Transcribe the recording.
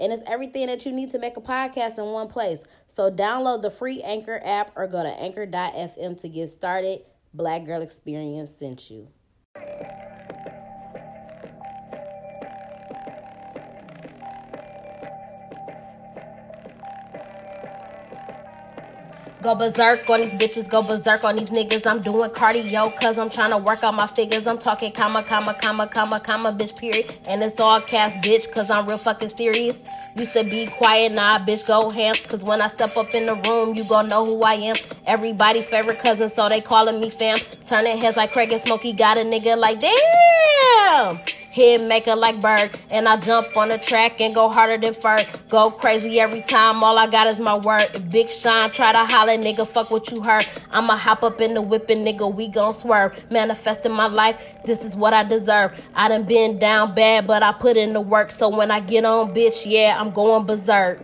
And it's everything that you need to make a podcast in one place. So download the free Anchor app or go to anchor.fm to get started. Black Girl Experience sent you. Go berserk on these bitches, go berserk on these niggas. I'm doing cardio cause I'm trying to work out my figures. I'm talking comma, comma, comma, comma, comma, bitch, period. And it's all cast, bitch, cause I'm real fucking serious. Used to be quiet, nah, bitch, go ham. Cause when I step up in the room, you gon' know who I am. Everybody's favorite cousin, so they calling me fam. Turning heads like Craig and Smokey, got a nigga like, damn. Hit maker like Bird, and I jump on the track and go harder than Ferg. Go crazy every time, all I got is my word. Big Sean try to holler, nigga, fuck what you heard. I'ma hop up in the whipping, nigga, we gon' swerve. Manifesting my life, this is what I deserve. I done been down bad, but I put in the work, so when I get on, bitch, yeah, I'm going berserk.